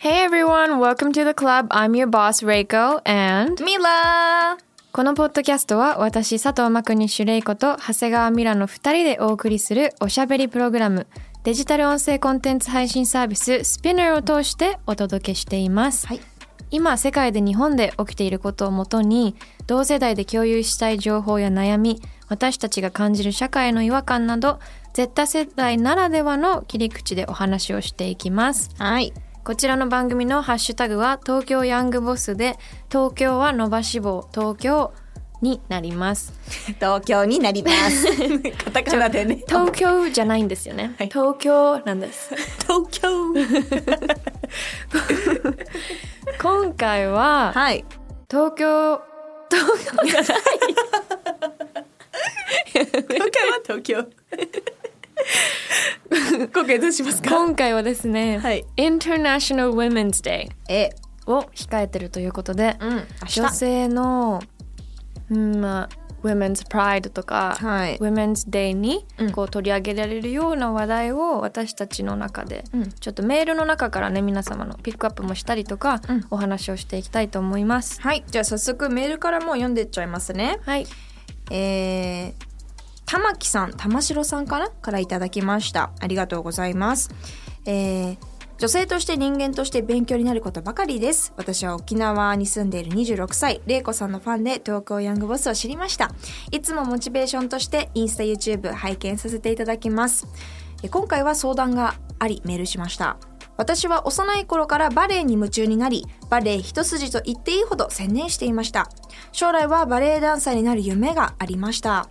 Hey everyone, welcome to the club. I'm your boss Reiko and ミラーこのポッドキャストは私佐藤真国主玲子と長谷川ミラの2人でお送りするおしゃべりプログラムデジタル音声コンテンツ配信サービス Spinner を通してお届けしています、はい。今世界で日本で起きていることをもとに同世代で共有したい情報や悩み私たちが感じる社会の違和感など Z 世代ならではの切り口でお話をしていきます。はいこちらの番組のハッシュタグは東京ヤングボスで東京は伸ばし棒東京になります。東京になります。カタカナでね。東京じゃないんですよね、はい。東京なんです。東京。今回ははい。東京東京じゃない。今回は東京 今回どうしますか？今回はですね、はい。International Women's Day え。を控えてるということで、うん女性の、うんまあ、Women's Pride とか、はい。Women's Day にうん。こう取り上げられるような話題を私たちの中で、うん。ちょっとメールの中からね皆様のピックアップもしたりとか、うん。お話をしていきたいと思います。はい。じゃあ早速メールからもう読んでっちゃいますね。はい、えー、玉木さん玉城さんかなからいただきました。ありがとうございます。えー女性として人間として勉強になることばかりです。私は沖縄に住んでいる26歳。玲子さんのファンで東京ヤングボスを知りました。いつもモチベーションとしてインスタ YouTube 拝見させていただきます。今回は相談がありメールしました。私は幼い頃からバレエに夢中になりバレエ一筋と言っていいほど専念していました。将来はバレエダンサーになる夢がありました。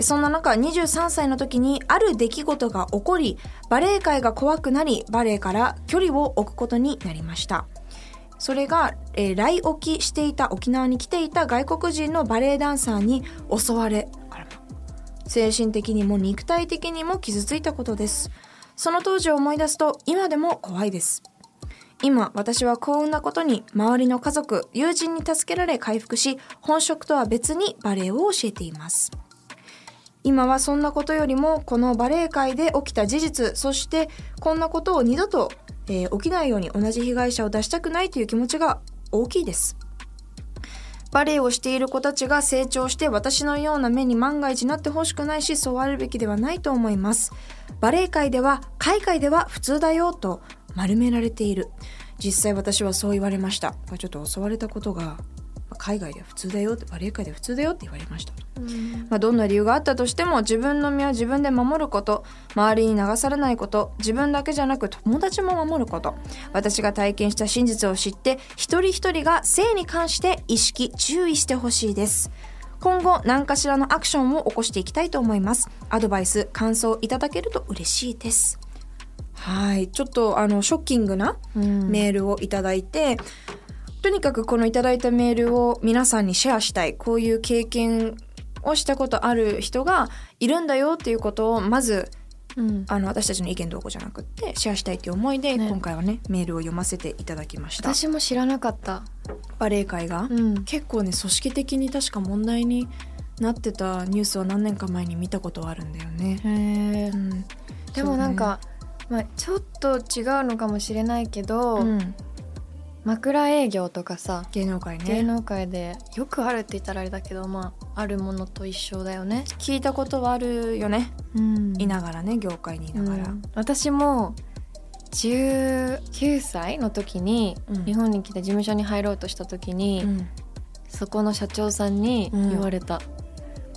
そんな中23歳の時にある出来事が起こりバレエ界が怖くなりバレエから距離を置くことになりました。それが、えー来沖していた沖縄に来ていた外国人のバレエダンサーに襲われ精神的にも肉体的にも傷ついたことです。その当時を思い出すと今でも怖いです。今私は幸運なことに周りの家族友人に助けられ回復し本職とは別にバレエを教えています。今はそんなことよりもこのバレエ界で起きた事実そしてこんなことを二度と、えー起きないように同じ被害者を出したくないという気持ちが大きいです。バレエをしている子たちが成長して私のような目に万が一なってほしくないしそうあるべきではないと思います。バレエ界では海外では普通だよと丸められている。実際私はそう言われました。ちょっと襲われたことが海外では普通だよってバレエ界では普通だよって言われました。まあ、どんな理由があったとしても自分の身は自分で守ること周りに流されないこと自分だけじゃなく友達も守ること。私が体験した真実を知って一人一人が性に関して意識注意してほしいです。今後何かしらのアクションを起こしていきたいと思います。アドバイス感想いただけると嬉しいです。はい。ちょっとあのショッキングなメールをいただいて、とにかくこのいただいたメールを皆さんにシェアしたい。こういう経験をしたことある人がいるんだよっていうことをまずうん。あの私たちの意見どうこうじゃなくってシェアしたいっていう思いで、ね。今回はねメールを読ませていただきました。私も知らなかった。バレエ界が、うん、結構ね組織的に確か問題になってたニュースは何年か前に見たことはあるんだよね、へえう。ん、でもなんか、まあちょっと違うのかもしれないけど、うん、枕営業とかさ、芸能界ね。芸能界でよくあるって言ったらあれだけど、まああるものと一緒だよね。聞いたことはあるよね、うん。いながらね業界にいながら、うん。私も19歳の時にうん。日本に来て事務所に入ろうとした時に、うん。そこの社長さんにうん。言われた、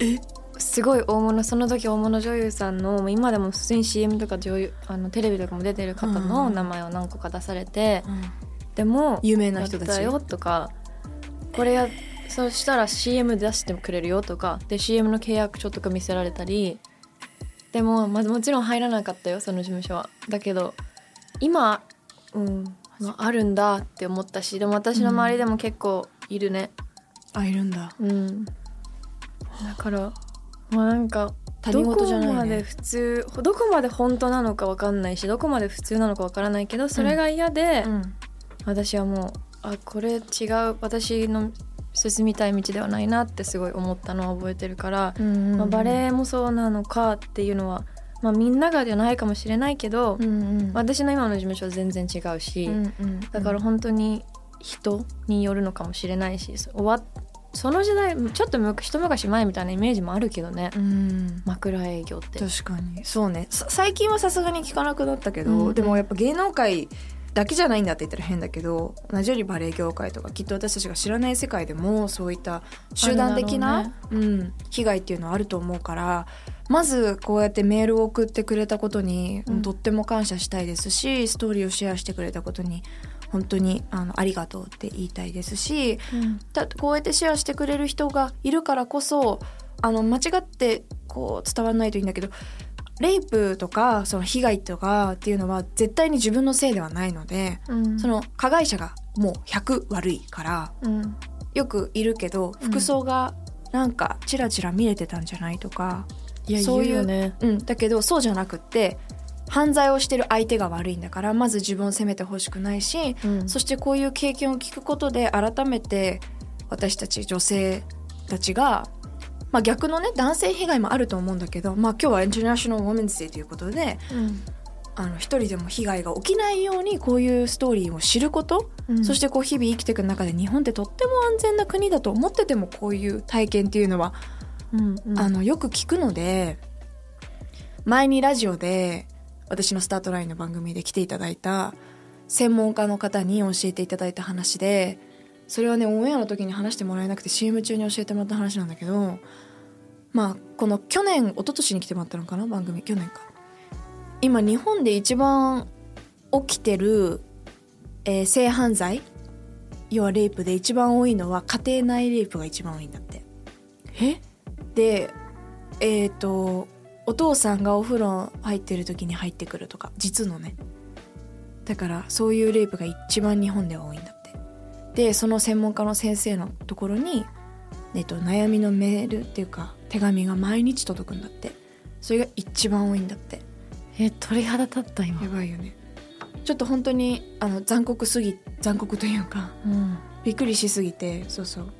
え？すごい大物その時大物女優さんの今でも普通に CM とか女優あのテレビとかも出てる方のうん。名前を何個か出されて、でも有名な人たち。やったよとかこれやそしたら CM 出してくれるよとかで CM の契約書とか見せられたりでも、まあ、もちろん入らなかったよその事務所は。だけど今、うんまあ、あるんだって思ったしでも私の周りでも結構いるね。あいるんだ。うん。だからまあなんか他人事じゃないね。どこまで普通どこまで本当なのか分かんないしどこまで普通なのか分からないけどそれが嫌で、うん私はもうあこれ違う私の進みたい道ではないなってすごい思ったのを覚えてるから、まあ、バレエもそうなのかっていうのは、まあ、みんながじゃないかもしれないけど、うんうん。私の今の事務所は全然違うし、うんうんだから本当に人によるのかもしれないし終わその時代ちょっとむ一昔前みたいなイメージもあるけどね、うん。枕営業って。確かに。そうね。さ最近はさすがに聞かなくなったけど、うん。でもやっぱ芸能界だけじゃないんだって言ったら変だけど同じようにバレエ業界とかきっと私たちが知らない世界でもそういった集団的な、あるだうん、被害っていうのはあると思うからまずこうやってメールを送ってくれたことに、うん。とっても感謝したいですしストーリーをシェアしてくれたことに本当にあのありがとうって言いたいですしうん。だこうやってシェアしてくれる人がいるからこそあの間違ってこう伝わらないといいんだけどレイプとかその被害とかっていうのは絶対に自分のせいではないのでうん。その加害者がもう100悪いからうん。よくいるけどうん。服装がなんかチラチラ見れてたんじゃないとか、いやそういうね。うん、だけどそうじゃなくって犯罪をしてる相手が悪いんだからまず自分を責めてほしくないしうん。そしてこういう経験を聞くことで改めて私たち女性たちが、まあ、逆のね男性被害もあると思うんだけど、まあ、今日は International Women's Day ということでうんあの一人でも被害が起きないようにこういうストーリーを知ること、うん。そしてこう日々生きていく中で日本ってとっても安全な国だと思っててもこういう体験っていうのは、うんうん。あのよく聞くので前にラジオで私のスタートラインの番組で来ていただいた専門家の方に教えていただいた話でそれはねオンエアの時に話してもらえなくて CM 中に教えてもらった話なんだけどまあこの去年一昨年に来てもらったのかな番組去年か。今日本で一番起きてる、えー性犯罪要はレイプで一番多いのは家庭内レイプが一番多いんだって。え？でえっ、とお父さんがお風呂入ってる時に入ってくるとか実のね。だからそういうレイプが一番日本では多いんだでその専門家の先生のところに、えっと悩みのメールっていうか手紙が毎日届くんだって。それが一番多いんだって。え鳥肌立った今。やばいよね。ちょっと本当にあの残酷すぎ残酷というかうん。びっくりしすぎてそうそう。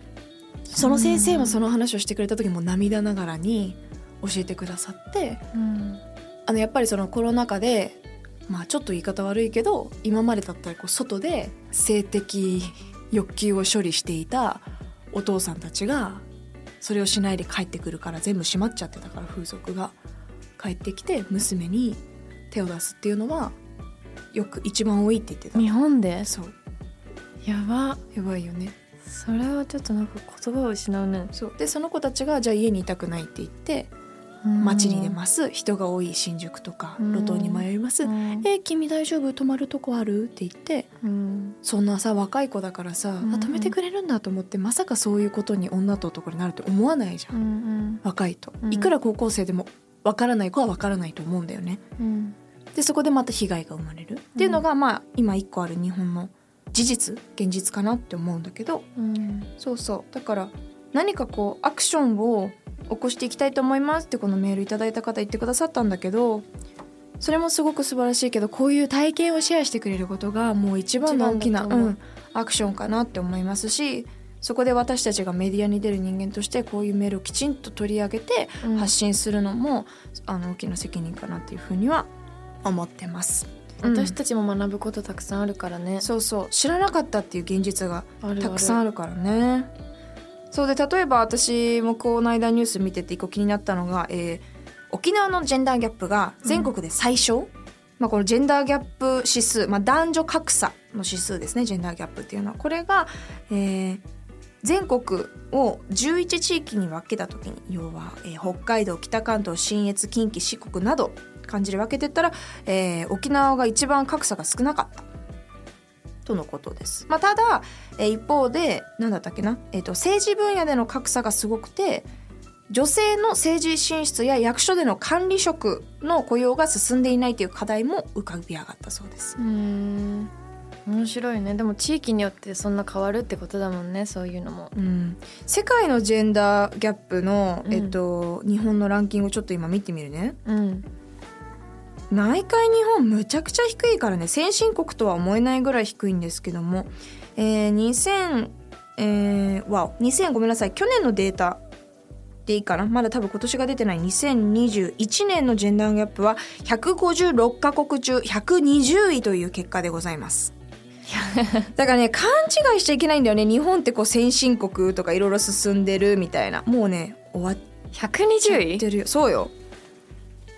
その先生もその話をしてくれた時も涙ながらに教えてくださってうん。あのやっぱりそのコロナ禍でまあちょっと言い方悪いけど今までだったらこう外で性的欲求を処理していたお父さんたちがそれをしないで帰ってくるから全部閉まっちゃってたから風俗が。帰ってきて娘に手を出すっていうのはよく一番多いって言ってた。日本で？そう。やば。やばいよね。それはちょっとなんか言葉を失うね。そう。でその子たちがじゃあ家にいたくないって言って街に出ます。人が多い新宿とかうん。路頭に迷います、うん。え君大丈夫？泊まるとこある？って言って。うん。そんなさ若い子だからさ、止めてくれるんだと思ってまさかそういうことに女と男になるって思わないじゃん、うん若いと、うん。いくら高校生でもわからない子はわからないと思うんだよね。うん。でそこでまた被害が生まれる。っていうのが、まあ今一個ある日本の事実現実かなって思うんだけど。うん。そうそう。だから何かこうアクションを起こしていきたいと思いますってこのメールいただいた方言ってくださったんだけどそれもすごく素晴らしいけどこういう体験をシェアしてくれることがもう一番の大きな、う。うん、アクションかなって思いますしそこで私たちがメディアに出る人間としてこういうメールをきちんと取り上げてうん。発信するのも、あの大きな責任かなっていうふうには思ってます。私たちも学ぶことたくさんあるからね。そうそう。知らなかったっていう現実がたくさんあるからねそうで例えば私もこの間ニュース見てて一個気になったのが、えー沖縄のジェンダーギャップが全国で最小、まあ、このジェンダーギャップ指数、まあ、男女格差の指数ですねジェンダーギャップっていうのは。これが、えー全国を11地域に分けた時に要は、えー北海道北関東信越近畿四国など感じで分けてったら、えー沖縄が一番格差が少なかったとのことです。まあ、ただ、えー一方で何だったっけな、えーと政治分野での格差がすごくて女性の政治進出や役所での管理職の雇用が進んでいないという課題も浮かび上がったそうです。うん。面白いね。でも地域によってそんな変わるってことだもんねそういうのも。うん、世界のジェンダーギャップの、うん。えっと、日本のランキングをちょっと今見てみるね。うん内海日本むちゃくちゃ低いからね先進国とは思えないぐらい低いんですけども、えー、2000えー、わお2000ごめんなさい去年のデータでいいかな？まだ多分今年が出てない。2021年のジェンダーギャップは156カ国中120位という結果でございます。だからね勘違いしちゃいけないんだよね。日本ってこう先進国とかいろいろ進んでるみたいな。もうね終わっちゃ120位ってるよ。そうよ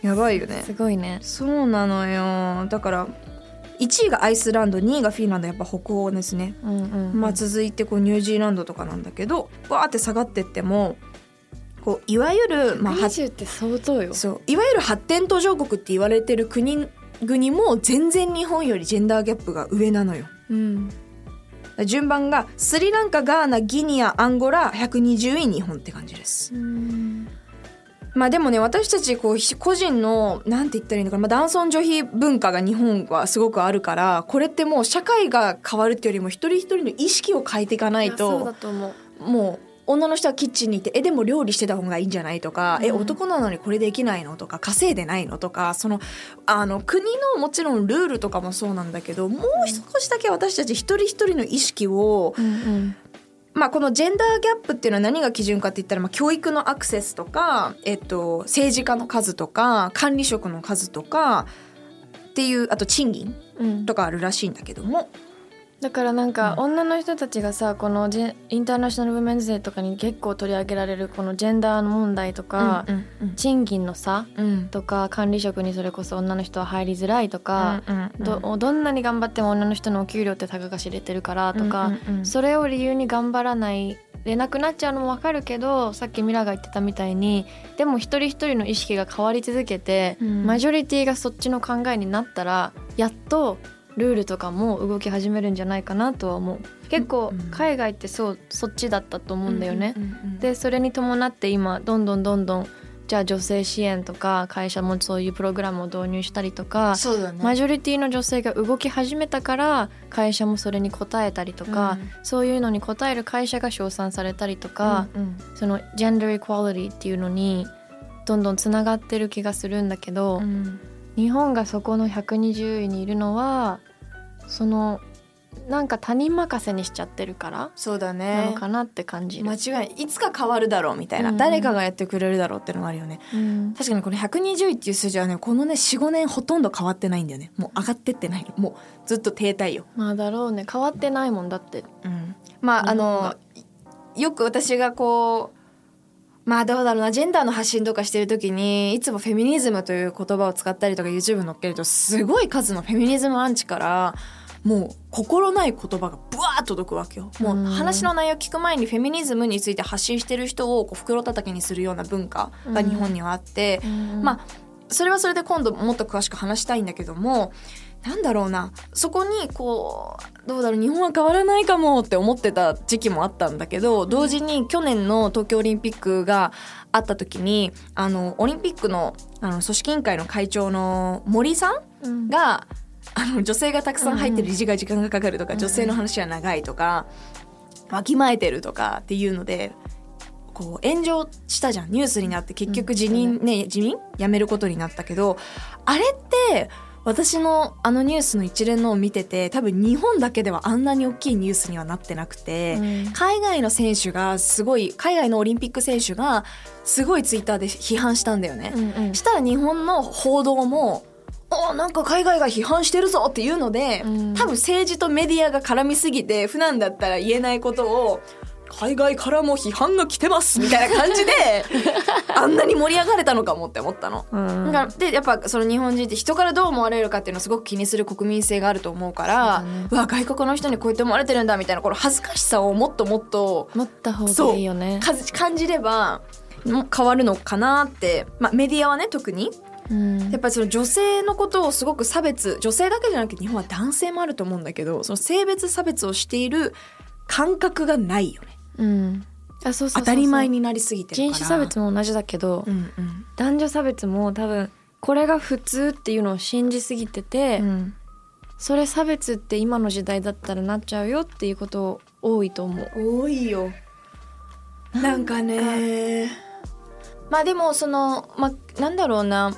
やばいよね。すごいね。そうなのよ。だから1位がアイスランド2位がフィンランドやっぱ北欧ですね、うんうんまあ続いてこうニュージーランドとかなんだけどわーって下がってってもこういわゆる、まあ、は120って相当よ。そう。いわゆる発展途上国って言われてる国々も全然日本よりジェンダーギャップが上なのよ。うん。順番がスリランカガーナギニアアンゴラ120位日本って感じです。うんまあでもね私たちこうひ個人のなんて言ったらいいのかな、まあ、男尊女卑文化が日本はすごくあるからこれってもう社会が変わるっていうよりも一人一人の意識を変えていかないいやそうだとと思うもう女の人はキッチンにいてえでも料理してた方がいいんじゃないとか、えうん。男なのにこれできないのとか稼いでないのとかそのあの国のもちろんルールとかもそうなんだけどもう少しだけ私たち一人一人の意識をうんうんまあ、このジェンダーギャップっていうのは何が基準かって言ったら、まあ、教育のアクセスとか、えっと、政治家の数とか管理職の数とかっていうあと賃金とかあるらしいんだけども、だからなんか女の人たちがさこのジェ International Women's Day とかに結構取り上げられるこのジェンダーの問題とか、うん賃金の差うん。うんとか管理職にそれこそ女の人は入りづらいとか、うんうん。どどんなに頑張っても女の人のお給料って高が知れてるからとか、うんうんうん。それを理由に頑張らないでなくなっちゃうのもわかるけどさっきミラが言ってたみたいにでも一人一人の意識が変わり続けて、うん。マジョリティがそっちの考えになったらやっとルールとかも動き始めるんじゃないかなとは思う。結構うん海外ってそうそっちだったと思うんだよね。うんうんうんでそれに伴って今どんどんどんどんじゃあ女性支援とか会社もそういうプログラムを導入したりとかそうだね。マジョリティの女性が動き始めたから会社もそれに応えたりとか、うん。そういうのに応える会社が称賛されたりとか、うんうん。そのジェンダーイクワリティっていうのにどんどんつながってる気がするんだけど、うん日本がそこの120位にいるのはそのなんか他人任せにしちゃってるからそうだなのねかなって感じる。間違いない。いつか変わるだろうみたいな、うん。誰かがやってくれるだろうってのがあるよね。うん。確かにこの120位っていう数字はねこのね45年ほとんど変わってないんだよね。もう上がってってない。のもうずっと停滞よ。まあだろうね。変わってないもんだって。うん、まああのが。よく私がこうまあどうだろうなジェンダーの発信とかしてる時にいつもフェミニズムという言葉を使ったりとか YouTube に載っけるとすごい数のフェミニズムアンチからもう心ない言葉がブワー届くわけよ。もううん話の内容聞く前にフェミニズムについて発信してる人をこう袋叩きにするような文化が日本にはあって、まあそれはそれで今度もっと詳しく話したいんだけどもなんだろうな。そこにこうどうだろう日本は変わらないかもって思ってた時期もあったんだけど同時に去年の東京オリンピックがあった時にあのオリンピックのあの組織委員会の会長の森さんうん。があの女性がたくさん入ってる理事が時間がかかるとか、うん女性の話は長いとか、わきまえてるとかっていうのでこう炎上したじゃん。ニュースになって結局辞任、ね。辞任辞めることになったけどあれって私のあのニュースの一連のを見てて多分日本だけではあんなに大きいニュースにはなってなくて、うん。海外の選手がすごい海外のオリンピック選手がすごいツイッターで批判したんだよね。うんうん。したら日本の報道もおなんか海外が批判してるぞっていうので、うん。多分政治とメディアが絡みすぎて普段だったら言えないことを海外からも批判が来てますみたいな感じで あんなに盛り上がれたのかもって思ったの。うん。だからでやっぱその日本人って人からどう思われるかっていうのをすごく気にする国民性があると思うからそうだねうわ外国の人にこうやって思われてるんだみたいなこの恥ずかしさをもっともっと持った方がいいよね。か感じればも変わるのかなって、まあ、メディアはね特に。うん。やっぱりその女性のことをすごく差別女性だけじゃなくて日本は男性もあると思うんだけどその性別差別をしている感覚がないよねうん。あそうそうそうそう。当たり前になりすぎてるから。人種差別も同じだけど、うん男女差別も多分これが普通っていうのを信じすぎてて、うん。うんそれ差別って今の時代だったらなっちゃうよっていうこと多いと思う。多いよ。なんかね。まあでもそのまあなんだろうな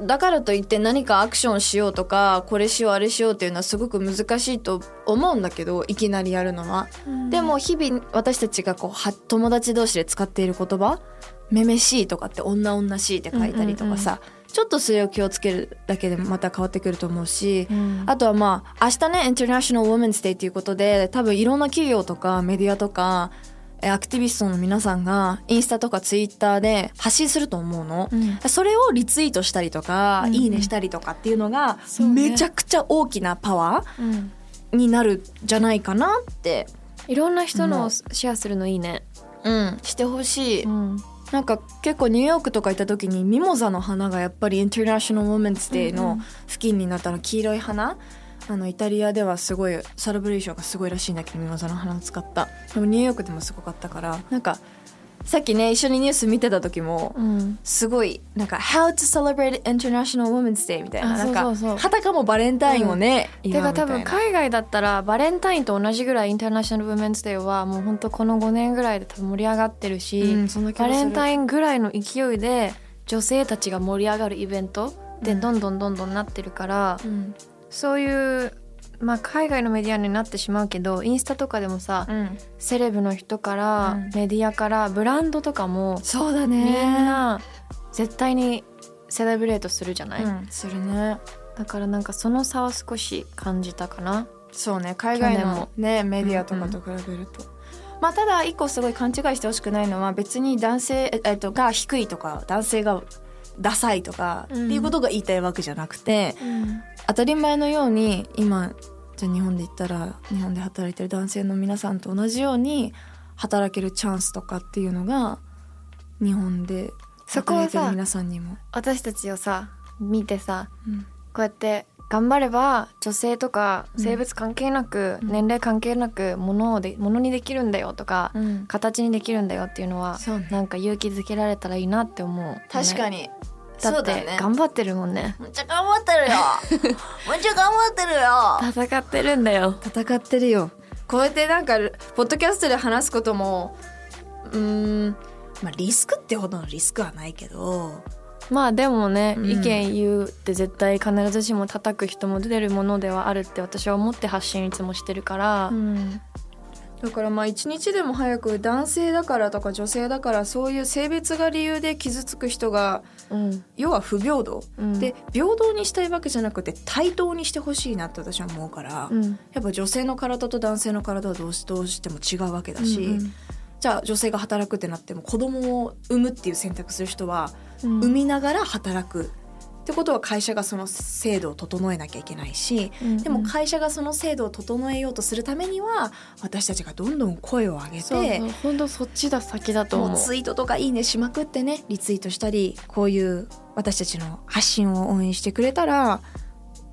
だからといって何かアクションしようとかこれしようあれしようっていうのはすごく難しいと思うんだけどいきなりやるのは、でも日々私たちがこうは友達同士で使っている言葉「めめしい」とかって「女女しい」って書いたりとかさ、ちょっとそれを気をつけるだけでまた変わってくると思うし、うん。あとはまあ明日ね International Women's Day っていうことで多分いろんな企業とかメディアとかえアクティビストの皆さんがインスタとかツイッターで発信すると思うの。うん。それをリツイートしたりとか、うんうん。いいねしたりとかっていうのがめちゃくちゃ大きなパワうん。ーになるんじゃないかなって、いろんな人のシェアするのいいね、うん、してほしい。ん、なんか結構ニューヨークとか行った時にミモザの花がやっぱり International Women's Day のうんうん。付近になったの。黄色い花あのイタリアではすごい celebration がすごいらしいんだけどミモザの花を使った。でもニューヨークでもすごかったからなんかさっきね一緒にニュース見てた時もうん、すごいなんか「How to celebrate International Women's Day」みたいな。あなんかあたかもバレンタインをね、てか祝うみたいな。多分海外だったらバレンタインと同じぐらい International Women's Day はもうほんとこの5年ぐらいで多分盛り上がってるし、うんる。バレンタインぐらいの勢いで女性たちが盛り上がるイベントでうん。どんどんどんどんなってるから、うんそういう、まあ、海外のメディアになってしまうけどインスタとかでもさ、うん。セレブの人から、うん。メディアからブランドとかもそうだみんねな絶対にセレブレートするじゃない、うん。するね。だからなんかその差は少し感じたかな。そうね。海外のねメディアとかと比べると、まあただ一個すごい勘違いしてほしくないのは別に男性、ええっと、が低いとか男性がダサいとか、うん。っていうことが言いたいわけじゃなくて当たり前のように今じゃあ日本で言ったら日本で働いてる男性の皆さんと同じように働けるチャンスとかっていうのが日本で働いてる皆さんにも。私たちをさ見てさうん。こうやって頑張れば女性とか性別関係なく、うん。年齢関係なく物をで物にできるんだよとか、うん。形にできるんだよっていうのはそうね。なんか勇気づけられたらいいなって思う、に確かに。だってそうだね。頑張ってるもんね。めっちゃ頑張ってるよ。めっちゃ頑張ってるよ。戦ってるんだよ。戦ってるよ。こうやってなんかポッドキャストで話すこともうーんまあリスクってほどのリスクはないけどまあでもね、うん。意見言うって絶対必ずしも叩く人も出るものではあるって私は思って発信いつもしてるから、だからまあ一日でも早く男性だからとか女性だからそういう性別が理由で傷つく人がうん。要は不平等、うん。で平等にしたいわけじゃなくて対等にしてほしいなって私は思うから、うん。やっぱ女性の体と男性の体はどうしどうしても違うわけだし、うんうんじゃあ女性が働くってなっても子供を産むっていう選択する人はうん。産みながら働くってことは会社がその制度を整えなきゃいけないしうんでも会社がその制度を整えようとするためには私たちがどんどん声を上げて本当そっちだ先だとツイートとかいいねしまくってねリツイートしたりこういう私たちの発信を応援してくれたら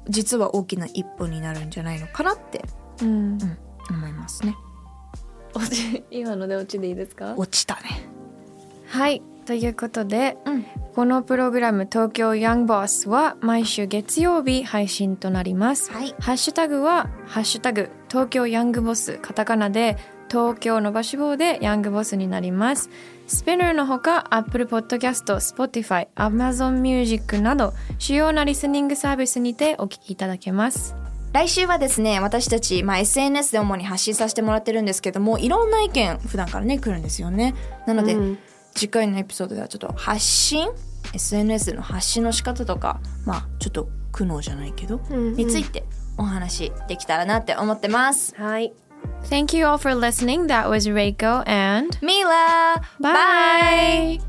実は大きな一歩になるんじゃないのかなってうん思いますね。落ち今ので落ちでいいですか？落ちたね。はいということでうん。このプログラム東京ヤングボスは毎週月曜日配信となります。はい。ハッシュタグはハッシュタグ東京ヤングボスカタカナで東京の場所棒でヤングボスになります。スピナーのほか Apple Podcast、Spotify、Amazon Music など主要なリスニングサービスにてお聞きいただけます来週はですね私たち、まあ、SNS で主に発信させてもらってるんですけどもいろんな意見普段からね来るんですよね。なので、うん。次回のエピソードではちょっと発信 SNS での発信の仕方とかまあちょっと苦悩じゃないけど、うんうん。についてお話できたらなって思ってます。はい。Thank you all for listening. That was Reiko and ミラ Bye!